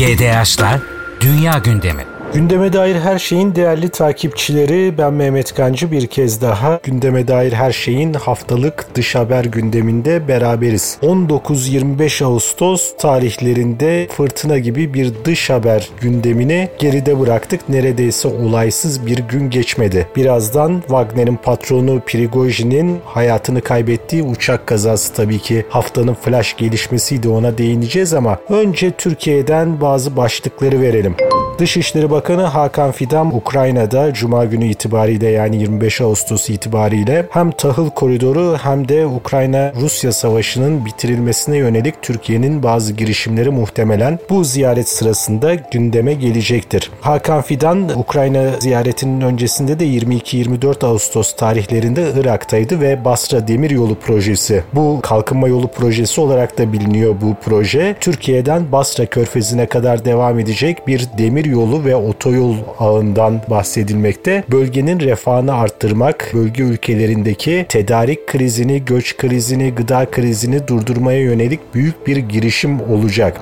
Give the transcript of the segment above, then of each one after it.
GDH'la Dünya Gündemi. Gündeme dair her şeyin değerli takipçileri ben Mehmet Kancı bir kez daha gündeme dair her şeyin haftalık dış haber gündeminde beraberiz. 19-25 Ağustos tarihlerinde fırtına gibi bir dış haber gündemini geride bıraktık. Neredeyse olaysız bir gün geçmedi. Birazdan Wagner'in patronu Prigojin'in hayatını kaybettiği uçak kazası tabii ki haftanın flash gelişmesiydi ona değineceğiz ama önce Türkiye'den bazı başlıkları verelim. Dışişleri Bakanı Hakan Fidan Ukrayna'da Cuma günü itibariyle yani 25 Ağustos itibariyle hem tahıl koridoru hem de Ukrayna-Rusya savaşının bitirilmesine yönelik Türkiye'nin bazı girişimleri muhtemelen bu ziyaret sırasında gündeme gelecektir. Hakan Fidan Ukrayna ziyaretinin öncesinde de 22-24 Ağustos tarihlerinde Irak'taydı ve Basra Demiryolu projesi bu kalkınma yolu projesi olarak da biliniyor bu proje. Türkiye'den Basra Körfezi'ne kadar devam edecek bir demir yolu ve otoyol ağından bahsedilmekte. Bölgenin refahını arttırmak, bölge ülkelerindeki tedarik krizini, göç krizini, gıda krizini durdurmaya yönelik büyük bir girişim olacak.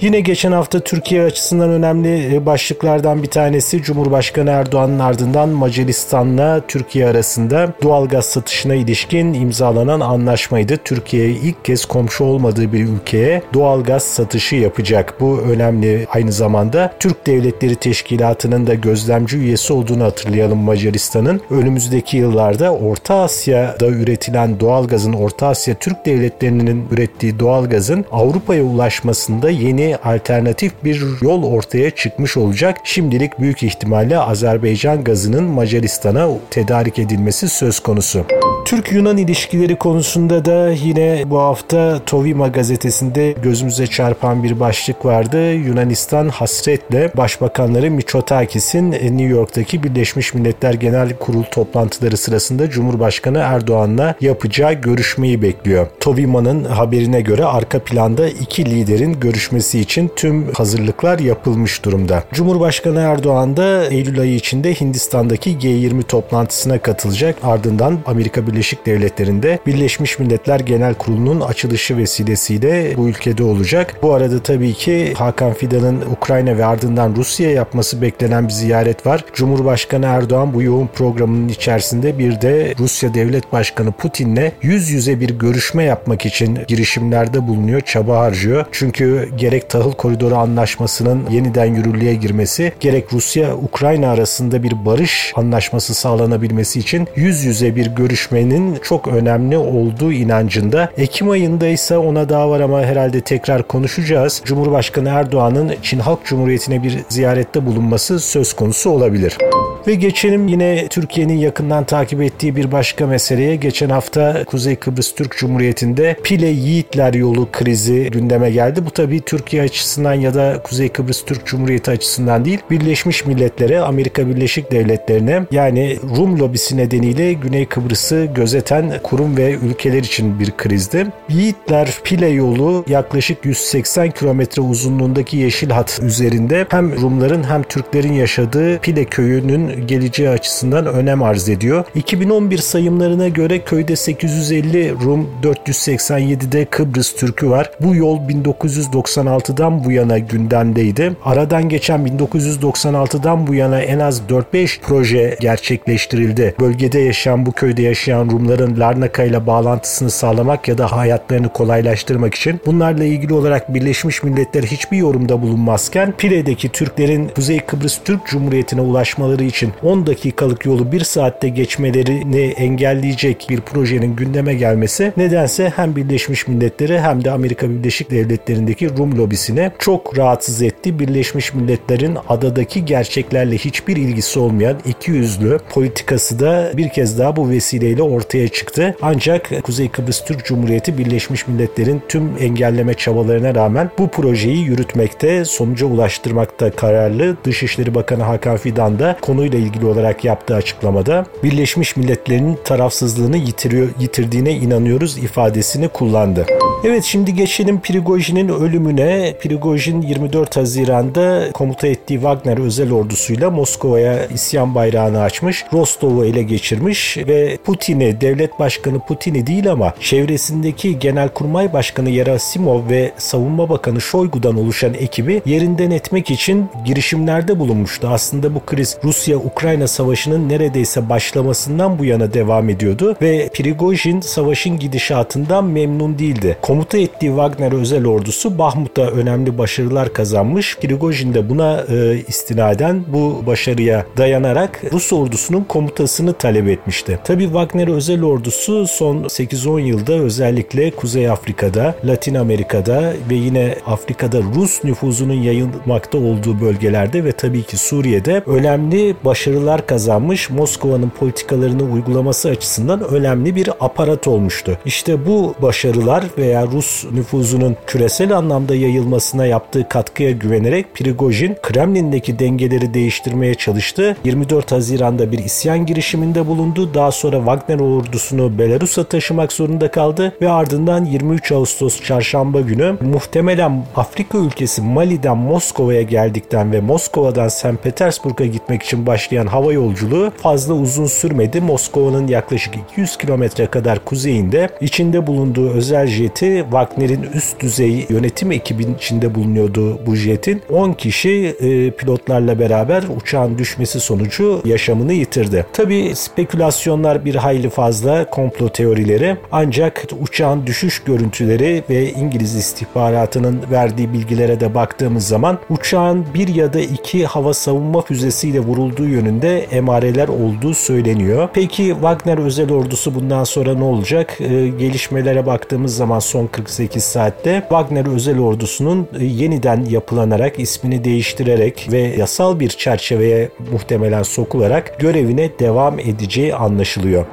Yine geçen hafta Türkiye açısından önemli e, başlıklardan bir tanesi Cumhurbaşkanı Erdoğan'ın ardından Macaristan'la Türkiye arasında doğal gaz satışına ilişkin imzalanan anlaşmaydı. Türkiye ilk kez komşu olmadığı bir ülkeye doğal gaz satışı yapacak. Bu önemli aynı zamanda Türk Devletleri Teşkilatı'nın da gözlemci üyesi olduğunu hatırlayalım Macaristan'ın. Önümüzdeki yıllarda Orta Asya'da üretilen doğal gazın Orta Asya Türk devletlerinin ürettiği doğal gazın Avrupa'ya ulaşmasında yeni alternatif bir yol ortaya çıkmış olacak. Şimdilik büyük ihtimalle Azerbaycan gazının Macaristan'a tedarik edilmesi söz konusu. Türk-Yunan ilişkileri konusunda da yine bu hafta Tovima gazetesinde gözümüze çarpan bir başlık vardı. Yunanistan hasretle Başbakanları Mitsotakis'in New York'taki Birleşmiş Milletler Genel Kurul toplantıları sırasında Cumhurbaşkanı Erdoğan'la yapacağı görüşmeyi bekliyor. Tovima'nın haberine göre arka planda iki liderin görüşmesi için tüm hazırlıklar yapılmış durumda. Cumhurbaşkanı Erdoğan da Eylül ayı içinde Hindistan'daki G20 toplantısına katılacak. Ardından Amerika Birleşik Devletleri'nde Birleşmiş Milletler Genel Kurulu'nun açılışı vesilesiyle bu ülkede olacak. Bu arada tabii ki Hakan Fidan'ın Ukrayna ve ardından Rusya yapması beklenen bir ziyaret var. Cumhurbaşkanı Erdoğan bu yoğun programının içerisinde bir de Rusya Devlet Başkanı Putin'le yüz yüze bir görüşme yapmak için girişimlerde bulunuyor, çaba harcıyor. Çünkü gerek tahıl koridoru anlaşmasının yeniden yürürlüğe girmesi gerek Rusya-Ukrayna arasında bir barış anlaşması sağlanabilmesi için yüz yüze bir görüşmenin çok önemli olduğu inancında. Ekim ayında ise ona daha var ama herhalde tekrar konuşacağız. Cumhurbaşkanı Erdoğan'ın Çin Halk Cumhuriyeti'ne bir ziyarette bulunması söz konusu olabilir. Ve geçelim yine Türkiye'nin yakından takip ettiği bir başka meseleye. Geçen hafta Kuzey Kıbrıs Türk Cumhuriyeti'nde Pile Yiğitler yolu krizi gündeme geldi. Bu tabii Türkiye açısından ya da Kuzey Kıbrıs Türk Cumhuriyeti açısından değil, Birleşmiş Milletler'e, Amerika Birleşik Devletleri'ne yani Rum lobisi nedeniyle Güney Kıbrıs'ı gözeten kurum ve ülkeler için bir krizdi. Yiğitler Pile yolu yaklaşık 180 kilometre uzunluğundaki yeşil hat üzerinde hem Rumların hem Türklerin yaşadığı Pile köyünün geleceği açısından önem arz ediyor. 2011 sayımlarına göre köyde 850 Rum, 487'de Kıbrıs Türk'ü var. Bu yol 1996'dan bu yana gündemdeydi. Aradan geçen 1996'dan bu yana en az 4-5 proje gerçekleştirildi. Bölgede yaşayan bu köyde yaşayan Rumların Larnaka ile bağlantısını sağlamak ya da hayatlarını kolaylaştırmak için bunlarla ilgili olarak Birleşmiş Milletler hiçbir yorumda bulunmazken Pire'deki Türklerin Kuzey Kıbrıs Türk Cumhuriyeti'ne ulaşmaları için 10 dakikalık yolu 1 saatte geçmelerini engelleyecek bir projenin gündeme gelmesi nedense hem Birleşmiş Milletleri hem de Amerika Birleşik Devletleri'ndeki Rum lobisine çok rahatsız etti. Birleşmiş Milletler'in adadaki gerçeklerle hiçbir ilgisi olmayan iki yüzlü politikası da bir kez daha bu vesileyle ortaya çıktı. Ancak Kuzey Kıbrıs Türk Cumhuriyeti Birleşmiş Milletler'in tüm engelleme çabalarına rağmen bu projeyi yürütmekte, sonuca ulaştırmakta kararlı. Dışişleri Bakanı Hakan Fidan da konuyla ile ilgili olarak yaptığı açıklamada Birleşmiş Milletler'in tarafsızlığını yitiriyor, yitirdiğine inanıyoruz ifadesini kullandı. Evet şimdi geçelim Prigojin'in ölümüne. Prigojin 24 Haziran'da komuta ettiği Wagner özel ordusuyla Moskova'ya isyan bayrağını açmış, Rostov'u ele geçirmiş ve Putin'i, devlet başkanı Putin'i değil ama çevresindeki Genelkurmay Başkanı Yerasimov ve Savunma Bakanı Shoigu'dan oluşan ekibi yerinden etmek için girişimlerde bulunmuştu. Aslında bu kriz Rusya-Ukrayna savaşının neredeyse başlamasından bu yana devam ediyordu ve Prigojin savaşın gidişatından memnun değildi. Komuta ettiği Wagner özel ordusu Bahmut'ta önemli başarılar kazanmış. Prigojin de buna e, istinaden bu başarıya dayanarak Rus ordusunun komutasını talep etmişti. Tabi Wagner özel ordusu son 8-10 yılda özellikle Kuzey Afrika'da, Latin Amerika'da ve yine Afrika'da Rus nüfuzunun yayılmakta olduğu bölgelerde ve tabii ki Suriye'de önemli başarılar kazanmış. Moskova'nın politikalarını uygulaması açısından önemli bir aparat olmuştu. İşte bu başarılar veya Rus nüfuzunun küresel anlamda yayılmasına yaptığı katkıya güvenerek Prigojin Kremlin'deki dengeleri değiştirmeye çalıştı. 24 Haziran'da bir isyan girişiminde bulundu. Daha sonra Wagner ordusunu Belarus'a taşımak zorunda kaldı ve ardından 23 Ağustos çarşamba günü muhtemelen Afrika ülkesi Mali'den Moskova'ya geldikten ve Moskova'dan St. Petersburg'a gitmek için başlayan hava yolculuğu fazla uzun sürmedi. Moskova'nın yaklaşık 200 kilometre kadar kuzeyinde içinde bulunduğu özel jeti Wagner'in üst düzey yönetim ekibinin içinde bulunuyordu bu jetin. 10 kişi e, pilotlarla beraber uçağın düşmesi sonucu yaşamını yitirdi. Tabi spekülasyonlar bir hayli fazla komplo teorileri ancak uçağın düşüş görüntüleri ve İngiliz istihbaratının verdiği bilgilere de baktığımız zaman uçağın bir ya da iki hava savunma füzesiyle vurulduğu yönünde emareler olduğu söyleniyor. Peki Wagner özel ordusu bundan sonra ne olacak? Ee, gelişmelere baktığımız zaman son 48 saatte Wagner özel ordusunun e, yeniden yapılanarak ismini değiştirerek ve yasal bir çerçeveye muhtemelen sokularak görevine devam edeceği anlaşılıyor.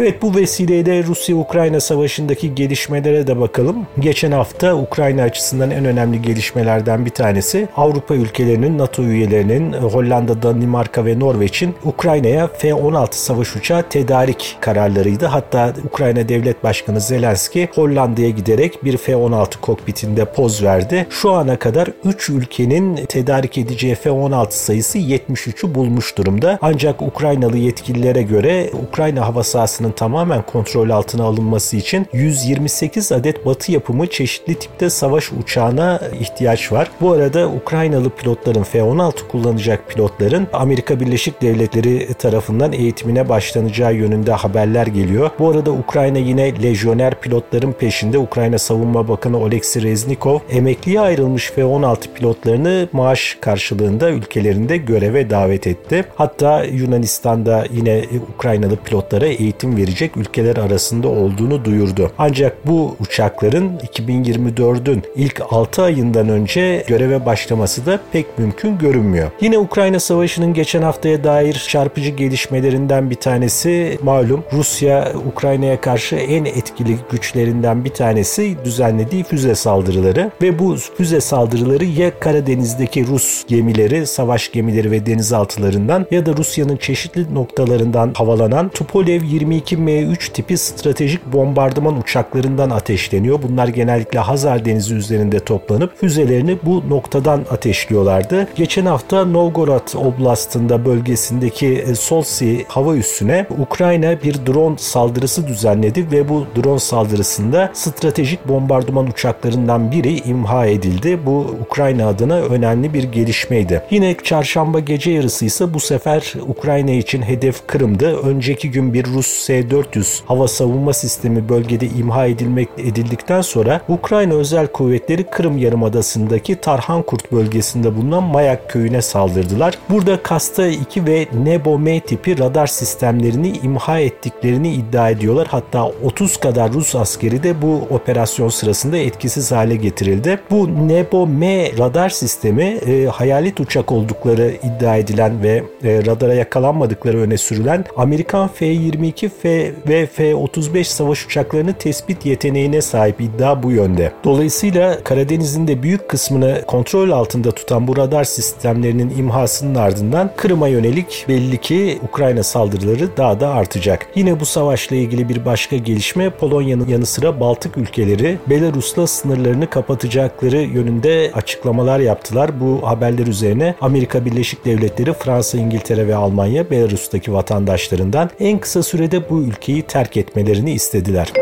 Evet bu vesileyle Rusya-Ukrayna savaşındaki gelişmelere de bakalım. Geçen hafta Ukrayna açısından en önemli gelişmelerden bir tanesi Avrupa ülkelerinin, NATO üyelerinin, Hollanda, Danimarka ve Norveç'in Ukrayna'ya F-16 savaş uçağı tedarik kararlarıydı. Hatta Ukrayna Devlet Başkanı Zelenski Hollanda'ya giderek bir F-16 kokpitinde poz verdi. Şu ana kadar 3 ülkenin tedarik edeceği F-16 sayısı 73'ü bulmuş durumda. Ancak Ukraynalı yetkililere göre Ukrayna hava sahasının sahasının tamamen kontrol altına alınması için 128 adet batı yapımı çeşitli tipte savaş uçağına ihtiyaç var. Bu arada Ukraynalı pilotların F-16 kullanacak pilotların Amerika Birleşik Devletleri tarafından eğitimine başlanacağı yönünde haberler geliyor. Bu arada Ukrayna yine lejyoner pilotların peşinde. Ukrayna Savunma Bakanı Oleksiy Reznikov emekliye ayrılmış F-16 pilotlarını maaş karşılığında ülkelerinde göreve davet etti. Hatta Yunanistan'da yine Ukraynalı pilotlara eğitim verecek ülkeler arasında olduğunu duyurdu. Ancak bu uçakların 2024'ün ilk 6 ayından önce göreve başlaması da pek mümkün görünmüyor. Yine Ukrayna Savaşı'nın geçen haftaya dair çarpıcı gelişmelerinden bir tanesi malum Rusya Ukrayna'ya karşı en etkili güçlerinden bir tanesi düzenlediği füze saldırıları ve bu füze saldırıları ya Karadeniz'deki Rus gemileri, savaş gemileri ve denizaltılarından ya da Rusya'nın çeşitli noktalarından havalanan Tupolev 22 M3 tipi stratejik bombardıman uçaklarından ateşleniyor. Bunlar genellikle Hazar Denizi üzerinde toplanıp füzelerini bu noktadan ateşliyorlardı. Geçen hafta Novgorod Oblast'ında bölgesindeki e, Solsi hava üssüne Ukrayna bir drone saldırısı düzenledi ve bu drone saldırısında stratejik bombardıman uçaklarından biri imha edildi. Bu Ukrayna adına önemli bir gelişmeydi. Yine çarşamba gece yarısı ise bu sefer Ukrayna için hedef Kırım'dı. Önceki gün bir Rus S-400 hava savunma sistemi bölgede imha edilmek edildikten sonra Ukrayna özel kuvvetleri Kırım Yarımadası'ndaki Tarhankurt bölgesinde bulunan Mayak köyüne saldırdılar. Burada Kasta 2 ve Nebo M tipi radar sistemlerini imha ettiklerini iddia ediyorlar. Hatta 30 kadar Rus askeri de bu operasyon sırasında etkisiz hale getirildi. Bu Nebo M radar sistemi e, hayalet uçak oldukları iddia edilen ve e, radara yakalanmadıkları öne sürülen Amerikan F-22 F ve F-35 savaş uçaklarını tespit yeteneğine sahip iddia bu yönde. Dolayısıyla Karadeniz'in de büyük kısmını kontrol altında tutan bu radar sistemlerinin imhasının ardından Kırım'a yönelik belli ki Ukrayna saldırıları daha da artacak. Yine bu savaşla ilgili bir başka gelişme Polonya'nın yanı sıra Baltık ülkeleri Belarus'la sınırlarını kapatacakları yönünde açıklamalar yaptılar. Bu haberler üzerine Amerika Birleşik Devletleri, Fransa, İngiltere ve Almanya Belarus'taki vatandaşlarından en kısa sürede bu ülkeyi terk etmelerini istediler.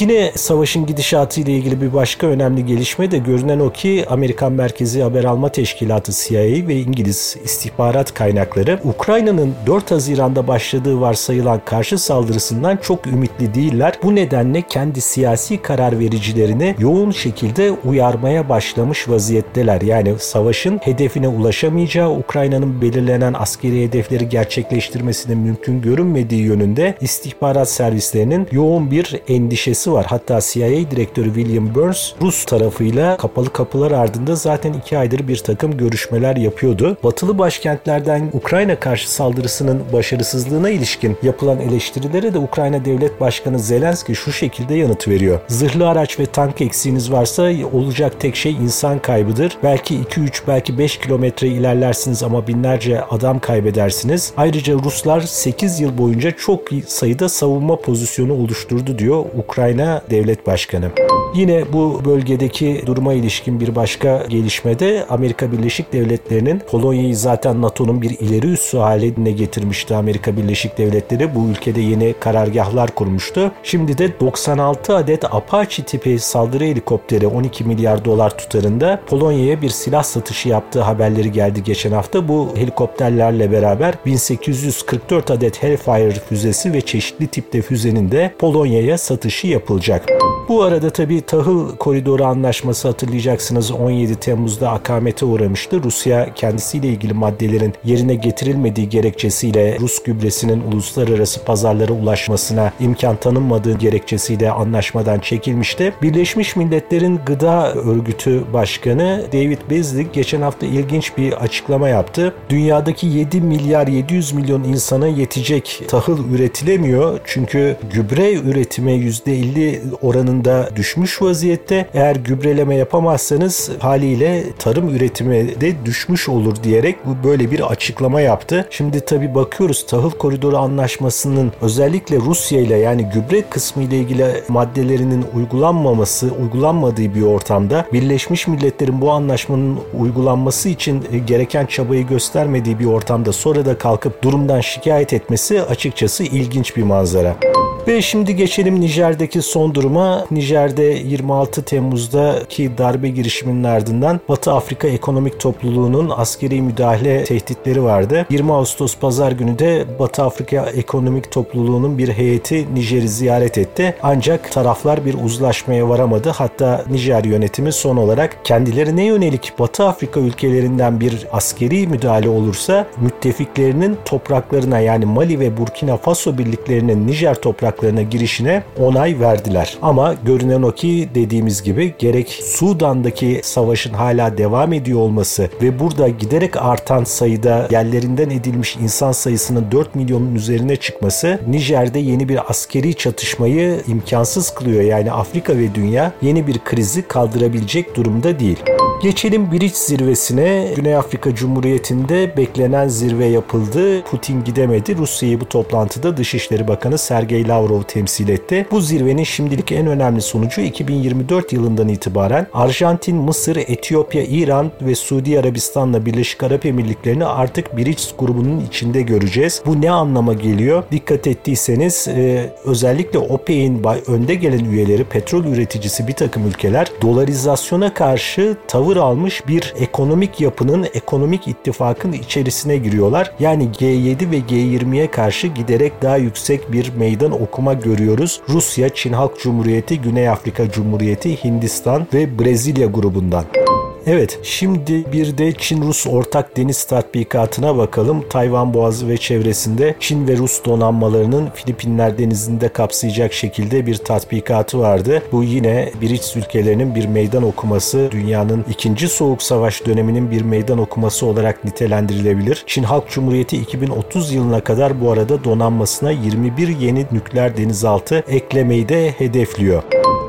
Yine savaşın gidişatı ile ilgili bir başka önemli gelişme de görünen o ki Amerikan Merkezi Haber Alma Teşkilatı CIA ve İngiliz istihbarat kaynakları Ukrayna'nın 4 Haziran'da başladığı varsayılan karşı saldırısından çok ümitli değiller. Bu nedenle kendi siyasi karar vericilerini yoğun şekilde uyarmaya başlamış vaziyetteler. Yani savaşın hedefine ulaşamayacağı, Ukrayna'nın belirlenen askeri hedefleri gerçekleştirmesinin mümkün görünmediği yönünde istihbarat servislerinin yoğun bir endişesi var. Hatta CIA direktörü William Burns Rus tarafıyla kapalı kapılar ardında zaten iki aydır bir takım görüşmeler yapıyordu. Batılı başkentlerden Ukrayna karşı saldırısının başarısızlığına ilişkin yapılan eleştirilere de Ukrayna Devlet Başkanı Zelenski şu şekilde yanıt veriyor. Zırhlı araç ve tank eksiğiniz varsa olacak tek şey insan kaybıdır. Belki 2-3 belki 5 kilometre ilerlersiniz ama binlerce adam kaybedersiniz. Ayrıca Ruslar 8 yıl boyunca çok sayıda savunma pozisyonu oluşturdu diyor Ukrayna Devlet Başkanı. Yine bu bölgedeki duruma ilişkin bir başka gelişmede Amerika Birleşik Devletleri'nin Polonya'yı zaten NATO'nun bir ileri üssü haline getirmişti Amerika Birleşik Devletleri. Bu ülkede yeni karargahlar kurmuştu. Şimdi de 96 adet Apache tipi saldırı helikopteri 12 milyar dolar tutarında Polonya'ya bir silah satışı yaptığı haberleri geldi geçen hafta. Bu helikopterlerle beraber 1844 adet Hellfire füzesi ve çeşitli tipte füzenin de Polonya'ya satışı yapılacak. Bu arada tabii tahıl koridoru anlaşması hatırlayacaksınız 17 Temmuz'da akamete uğramıştı. Rusya kendisiyle ilgili maddelerin yerine getirilmediği gerekçesiyle Rus gübresinin uluslararası pazarlara ulaşmasına imkan tanınmadığı gerekçesiyle anlaşmadan çekilmişti. Birleşmiş Milletler'in Gıda Örgütü Başkanı David Beasley geçen hafta ilginç bir açıklama yaptı. Dünyadaki 7 milyar 700 milyon insana yetecek tahıl üretilemiyor. Çünkü gübre üretimi %50 oranında düşmüş vaziyette. Eğer gübreleme yapamazsanız haliyle tarım üretimi de düşmüş olur diyerek bu böyle bir açıklama yaptı. Şimdi tabi bakıyoruz tahıl koridoru anlaşmasının özellikle Rusya ile yani gübre kısmı ile ilgili maddelerinin uygulanmaması, uygulanmadığı bir ortamda Birleşmiş Milletler'in bu anlaşmanın uygulanması için gereken çabayı göstermediği bir ortamda sonra da kalkıp durumdan şikayet etmesi açıkçası ilginç bir manzara. Ve şimdi geçelim Nijer'deki son duruma. Nijer'de 26 Temmuz'daki darbe girişiminin ardından Batı Afrika Ekonomik Topluluğu'nun askeri müdahale tehditleri vardı. 20 Ağustos pazar günü de Batı Afrika Ekonomik Topluluğu'nun bir heyeti Nijer'i ziyaret etti. Ancak taraflar bir uzlaşmaya varamadı. Hatta Nijer yönetimi son olarak kendilerine yönelik Batı Afrika ülkelerinden bir askeri müdahale olursa müttefiklerinin topraklarına yani Mali ve Burkina Faso birliklerinin Nijer topraklarına girişine onay verdiler. Ama görünen o ki dediğimiz gibi gerek Sudan'daki savaşın hala devam ediyor olması ve burada giderek artan sayıda yerlerinden edilmiş insan sayısının 4 milyonun üzerine çıkması Nijer'de yeni bir askeri çatışmayı imkansız kılıyor. Yani Afrika ve dünya yeni bir krizi kaldırabilecek durumda değil. Geçelim Biriç zirvesine. Güney Afrika Cumhuriyeti'nde beklenen zirve yapıldı. Putin gidemedi. Rusya'yı bu toplantıda Dışişleri Bakanı Sergey Lavrov temsil etti. Bu zirvenin şimdilik en önemli sonucu 2024 yılından itibaren Arjantin, Mısır, Etiyopya, İran ve Suudi Arabistan'la Birleşik Arap Emirlikleri'ni artık Biriç grubunun içinde göreceğiz. Bu ne anlama geliyor? Dikkat ettiyseniz e, özellikle OPEC'in önde gelen üyeleri petrol üreticisi bir takım ülkeler dolarizasyona karşı tavır almış bir ekonomik yapının, ekonomik ittifakın içerisine giriyorlar. Yani G7 ve G20'ye karşı giderek daha yüksek bir meydan okuma görüyoruz. Rusya, Çin Halk Cumhuriyeti, Güney Afrika Cumhuriyeti, Hindistan ve Brezilya grubundan. Evet, şimdi bir de Çin-Rus ortak deniz tatbikatına bakalım. Tayvan Boğazı ve çevresinde Çin ve Rus donanmalarının Filipinler denizinde kapsayacak şekilde bir tatbikatı vardı. Bu yine BRICS ülkelerinin bir meydan okuması, dünyanın ikinci soğuk savaş döneminin bir meydan okuması olarak nitelendirilebilir. Çin Halk Cumhuriyeti 2030 yılına kadar bu arada donanmasına 21 yeni nükleer denizaltı eklemeyi de hedefliyor.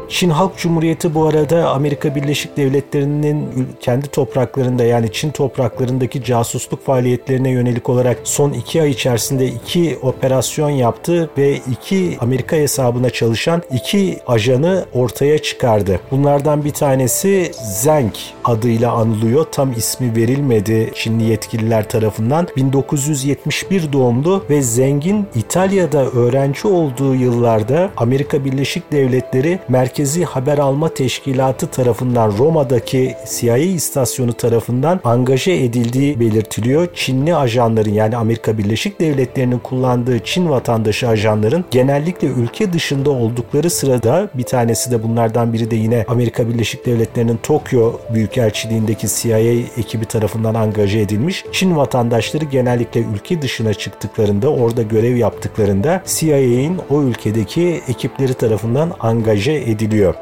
Çin Halk Cumhuriyeti bu arada Amerika Birleşik Devletleri'nin kendi topraklarında yani Çin topraklarındaki casusluk faaliyetlerine yönelik olarak son iki ay içerisinde iki operasyon yaptı ve iki Amerika hesabına çalışan iki ajanı ortaya çıkardı. Bunlardan bir tanesi Zeng adıyla anılıyor. Tam ismi verilmedi Çinli yetkililer tarafından. 1971 doğumlu ve Zeng'in İtalya'da öğrenci olduğu yıllarda Amerika Birleşik Devletleri Merkez Merkezi Haber Alma Teşkilatı tarafından Roma'daki CIA istasyonu tarafından angaje edildiği belirtiliyor. Çinli ajanların yani Amerika Birleşik Devletleri'nin kullandığı Çin vatandaşı ajanların genellikle ülke dışında oldukları sırada bir tanesi de bunlardan biri de yine Amerika Birleşik Devletleri'nin Tokyo Büyükelçiliğindeki CIA ekibi tarafından angaje edilmiş. Çin vatandaşları genellikle ülke dışına çıktıklarında orada görev yaptıklarında CIA'in o ülkedeki ekipleri tarafından angaje edilmiş gidiliyor.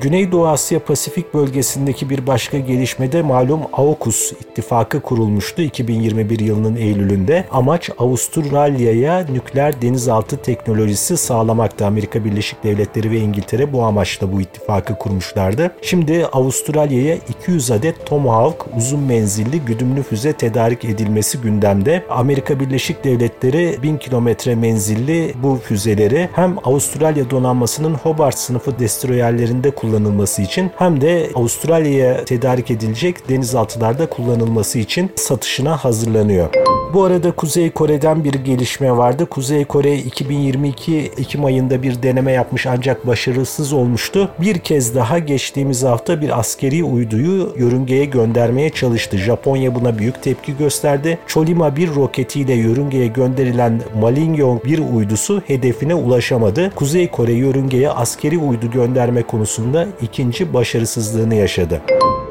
Güneydoğu Asya Pasifik bölgesindeki bir başka gelişmede malum AUKUS ittifakı kurulmuştu 2021 yılının Eylül'ünde. Amaç Avustralya'ya nükleer denizaltı teknolojisi sağlamaktı. Amerika Birleşik Devletleri ve İngiltere bu amaçla bu ittifakı kurmuşlardı. Şimdi Avustralya'ya 200 adet Tomahawk uzun menzilli güdümlü füze tedarik edilmesi gündemde. Amerika Birleşik Devletleri 1000 kilometre menzilli bu füzeleri hem Avustralya donanmasının Hobart sınıfı destroyerlerinde kullanılmaktadır kullanılması için hem de Avustralya'ya tedarik edilecek denizaltılarda kullanılması için satışına hazırlanıyor. Bu arada Kuzey Kore'den bir gelişme vardı. Kuzey Kore 2022 Ekim ayında bir deneme yapmış ancak başarısız olmuştu. Bir kez daha geçtiğimiz hafta bir askeri uyduyu yörüngeye göndermeye çalıştı. Japonya buna büyük tepki gösterdi. Cholima 1 roketiyle yörüngeye gönderilen Malingyong 1 uydusu hedefine ulaşamadı. Kuzey Kore yörüngeye askeri uydu gönderme konusunda ikinci başarısızlığını yaşadı.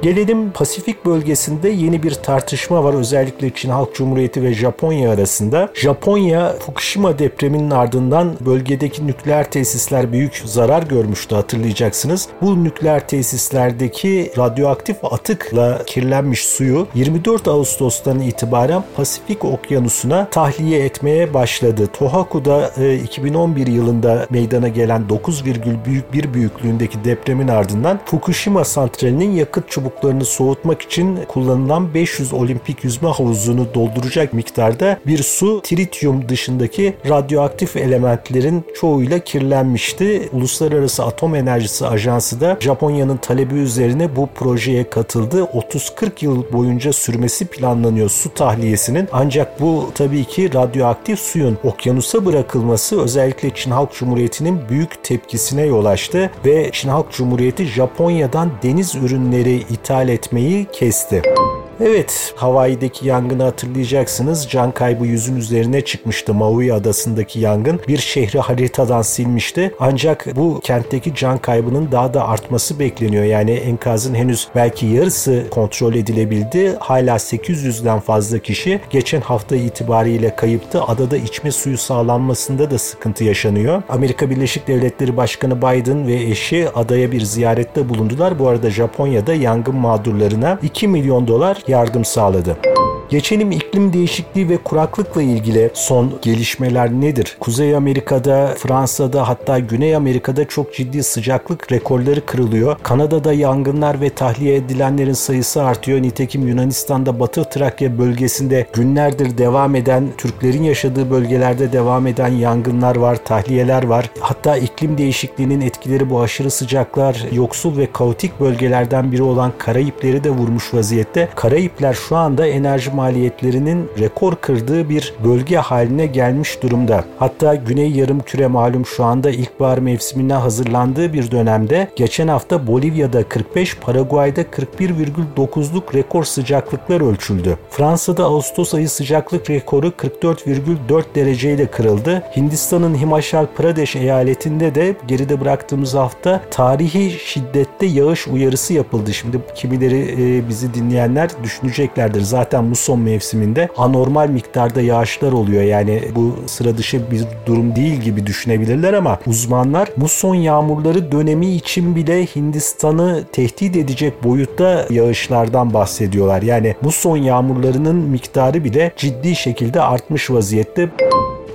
Gelelim Pasifik bölgesinde yeni bir tartışma var özellikle Çin Halk Cumhuriyeti ve Japonya arasında. Japonya Fukushima depreminin ardından bölgedeki nükleer tesisler büyük zarar görmüştü hatırlayacaksınız. Bu nükleer tesislerdeki radyoaktif atıkla kirlenmiş suyu 24 Ağustos'tan itibaren Pasifik Okyanusu'na tahliye etmeye başladı. Tohoku'da 2011 e, yılında meydana gelen 9,1 büyüklüğündeki depremin ardından Fukushima santralinin yakıt çubuklarını soğutmak için kullanılan 500 olimpik yüzme havuzunu dolduracak miktarda bir su tritium dışındaki radyoaktif elementlerin çoğuyla kirlenmişti. Uluslararası Atom Enerjisi Ajansı da Japonya'nın talebi üzerine bu projeye katıldı. 30-40 yıl boyunca sürmesi planlanıyor su tahliyesinin. Ancak bu tabii ki radyoaktif suyun okyanusa bırakılması özellikle Çin Halk Cumhuriyeti'nin büyük tepkisine yol açtı ve Çin Halk Cumhuriyeti Japonya'dan deniz ürünleri ithal etmeyi kesti. Evet, Hawaii'deki yangını hatırlayacaksınız. Can kaybı yüzün üzerine çıkmıştı. Maui adasındaki yangın bir şehri haritadan silmişti. Ancak bu kentteki can kaybının daha da artması bekleniyor. Yani enkazın henüz belki yarısı kontrol edilebildi. Hala 800'den fazla kişi geçen hafta itibariyle kayıptı. Adada içme suyu sağlanmasında da sıkıntı yaşanıyor. Amerika Birleşik Devletleri Başkanı Biden ve eşi adaya bir ziyarette bulundular. Bu arada Japonya'da yangın mağdurlarına 2 milyon dolar yardım sağladı. Geçelim iklim değişikliği ve kuraklıkla ilgili son gelişmeler nedir? Kuzey Amerika'da, Fransa'da hatta Güney Amerika'da çok ciddi sıcaklık rekorları kırılıyor. Kanada'da yangınlar ve tahliye edilenlerin sayısı artıyor. Nitekim Yunanistan'da Batı Trakya bölgesinde günlerdir devam eden, Türklerin yaşadığı bölgelerde devam eden yangınlar var, tahliyeler var. Hatta iklim değişikliğinin etkileri bu aşırı sıcaklar, yoksul ve kaotik bölgelerden biri olan Karayipleri de vurmuş vaziyette. Karayipler şu anda enerji maliyetlerinin rekor kırdığı bir bölge haline gelmiş durumda. Hatta Güney Yarım Küre malum şu anda ilkbahar mevsimine hazırlandığı bir dönemde geçen hafta Bolivya'da 45, Paraguay'da 41,9'luk rekor sıcaklıklar ölçüldü. Fransa'da Ağustos ayı sıcaklık rekoru 44,4 dereceyle kırıldı. Hindistan'ın Himachal Pradesh eyaletinde de geride bıraktığımız hafta tarihi şiddette yağış uyarısı yapıldı. Şimdi kimileri e, bizi dinleyenler düşüneceklerdir. Zaten muson mevsiminde anormal miktarda yağışlar oluyor. Yani bu sıra dışı bir durum değil gibi düşünebilirler ama uzmanlar muson yağmurları dönemi için bile Hindistan'ı tehdit edecek boyutta yağışlardan bahsediyorlar. Yani muson yağmurlarının miktarı bile ciddi şekilde artmış vaziyette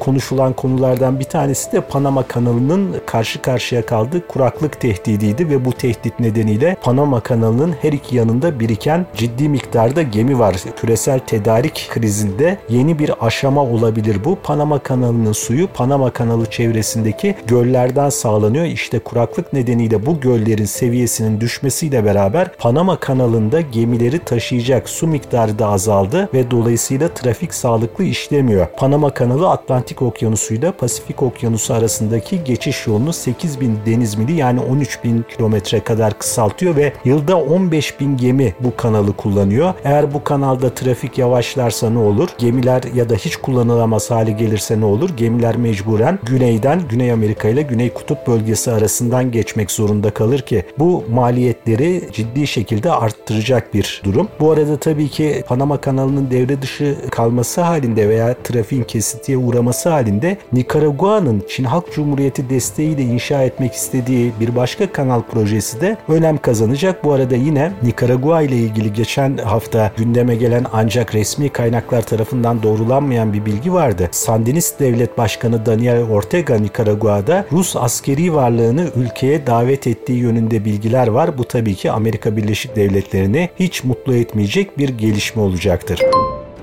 konuşulan konulardan bir tanesi de Panama kanalının karşı karşıya kaldığı kuraklık tehdidiydi ve bu tehdit nedeniyle Panama kanalının her iki yanında biriken ciddi miktarda gemi var. Küresel tedarik krizinde yeni bir aşama olabilir bu. Panama kanalının suyu Panama kanalı çevresindeki göllerden sağlanıyor. İşte kuraklık nedeniyle bu göllerin seviyesinin düşmesiyle beraber Panama kanalında gemileri taşıyacak su miktarı da azaldı ve dolayısıyla trafik sağlıklı işlemiyor. Panama kanalı Atlantik Atlantik Okyanusu ile Pasifik Okyanusu arasındaki geçiş yolunu 8000 deniz mili yani 13000 kilometre kadar kısaltıyor ve yılda 15000 gemi bu kanalı kullanıyor. Eğer bu kanalda trafik yavaşlarsa ne olur? Gemiler ya da hiç kullanılamaz hale gelirse ne olur? Gemiler mecburen güneyden Güney Amerika ile Güney Kutup bölgesi arasından geçmek zorunda kalır ki bu maliyetleri ciddi şekilde arttıracak bir durum. Bu arada tabii ki Panama kanalının devre dışı kalması halinde veya trafiğin kesintiye uğraması olması halinde Nikaragua'nın Çin Halk Cumhuriyeti desteğiyle inşa etmek istediği bir başka kanal projesi de önem kazanacak. Bu arada yine Nikaragua ile ilgili geçen hafta gündeme gelen ancak resmi kaynaklar tarafından doğrulanmayan bir bilgi vardı. Sandinist Devlet Başkanı Daniel Ortega Nikaragua'da Rus askeri varlığını ülkeye davet ettiği yönünde bilgiler var. Bu tabii ki Amerika Birleşik Devletleri'ni hiç mutlu etmeyecek bir gelişme olacaktır.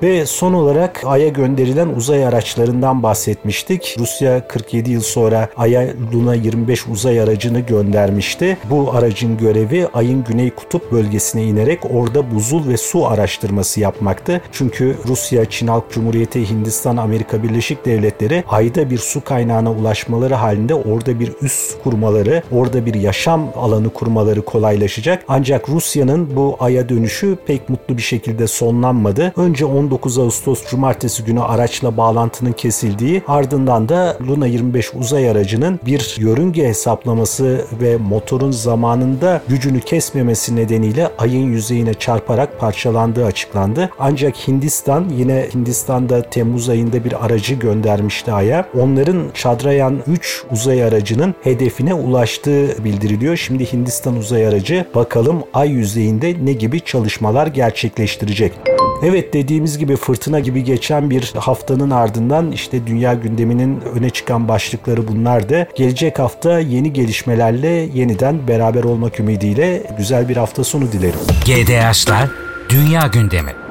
Ve son olarak Ay'a gönderilen uzay araçlarından bahsetmiştik. Rusya 47 yıl sonra Ay'a Luna 25 uzay aracını göndermişti. Bu aracın görevi Ay'ın güney kutup bölgesine inerek orada buzul ve su araştırması yapmaktı. Çünkü Rusya, Çin Halk Cumhuriyeti, Hindistan, Amerika Birleşik Devletleri Ay'da bir su kaynağına ulaşmaları halinde orada bir üs kurmaları, orada bir yaşam alanı kurmaları kolaylaşacak. Ancak Rusya'nın bu Ay'a dönüşü pek mutlu bir şekilde sonlanmadı. Önce 10 19 Ağustos Cumartesi günü araçla bağlantının kesildiği ardından da Luna 25 uzay aracının bir yörünge hesaplaması ve motorun zamanında gücünü kesmemesi nedeniyle ayın yüzeyine çarparak parçalandığı açıklandı. Ancak Hindistan yine Hindistan'da Temmuz ayında bir aracı göndermişti Ay'a. Onların Chandrayaan 3 uzay aracının hedefine ulaştığı bildiriliyor. Şimdi Hindistan uzay aracı bakalım ay yüzeyinde ne gibi çalışmalar gerçekleştirecek. Evet dediğimiz gibi fırtına gibi geçen bir haftanın ardından işte dünya gündeminin öne çıkan başlıkları bunlardı. Gelecek hafta yeni gelişmelerle yeniden beraber olmak ümidiyle güzel bir hafta sonu dilerim. GDH'lar Dünya Gündemi